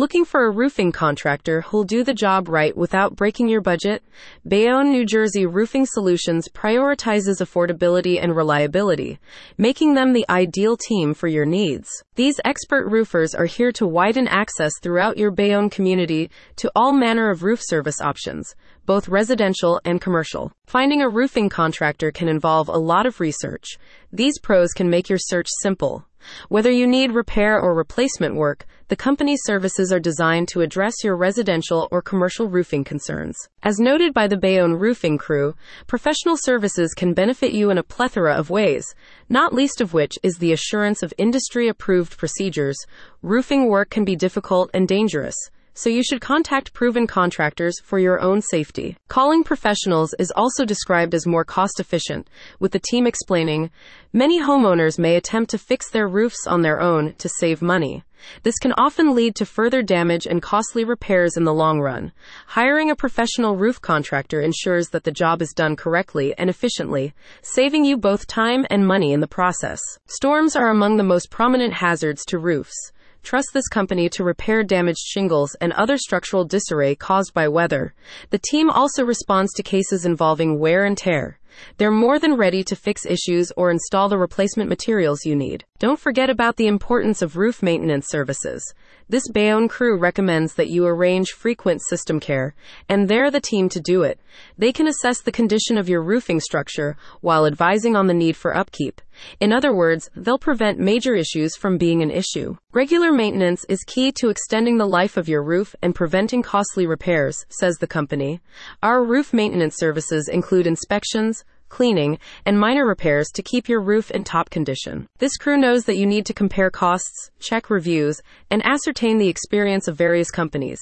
Looking for a roofing contractor who'll do the job right without breaking your budget? Bayonne, New Jersey Roofing Solutions prioritizes affordability and reliability, making them the ideal team for your needs. These expert roofers are here to widen access throughout your Bayonne community to all manner of roof service options, both residential and commercial. Finding a roofing contractor can involve a lot of research. These pros can make your search simple. Whether you need repair or replacement work, the company's services are designed to address your residential or commercial roofing concerns. As noted by the Bayonne Roofing Crew, professional services can benefit you in a plethora of ways, not least of which is the assurance of industry approved procedures. Roofing work can be difficult and dangerous so you should contact proven contractors for your own safety. Calling professionals is also described as more cost efficient, with the team explaining many homeowners may attempt to fix their roofs on their own to save money. This can often lead to further damage and costly repairs in the long run. Hiring a professional roof contractor ensures that the job is done correctly and efficiently, saving you both time and money in the process. Storms are among the most prominent hazards to roofs. Trust this company to repair damaged shingles and other structural disarray caused by weather. The team also responds to cases involving wear and tear. They're more than ready to fix issues or install the replacement materials you need. Don't forget about the importance of roof maintenance services. This Bayonne crew recommends that you arrange frequent system care, and they're the team to do it. They can assess the condition of your roofing structure while advising on the need for upkeep. In other words, they'll prevent major issues from being an issue. Regular maintenance is key to extending the life of your roof and preventing costly repairs, says the company. Our roof maintenance services include inspections, cleaning, and minor repairs to keep your roof in top condition. This crew knows that you need to compare costs, check reviews, and ascertain the experience of various companies.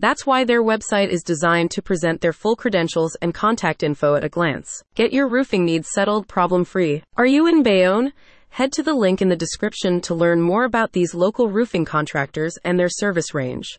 That's why their website is designed to present their full credentials and contact info at a glance. Get your roofing needs settled problem free. Are you in Bayonne? Head to the link in the description to learn more about these local roofing contractors and their service range.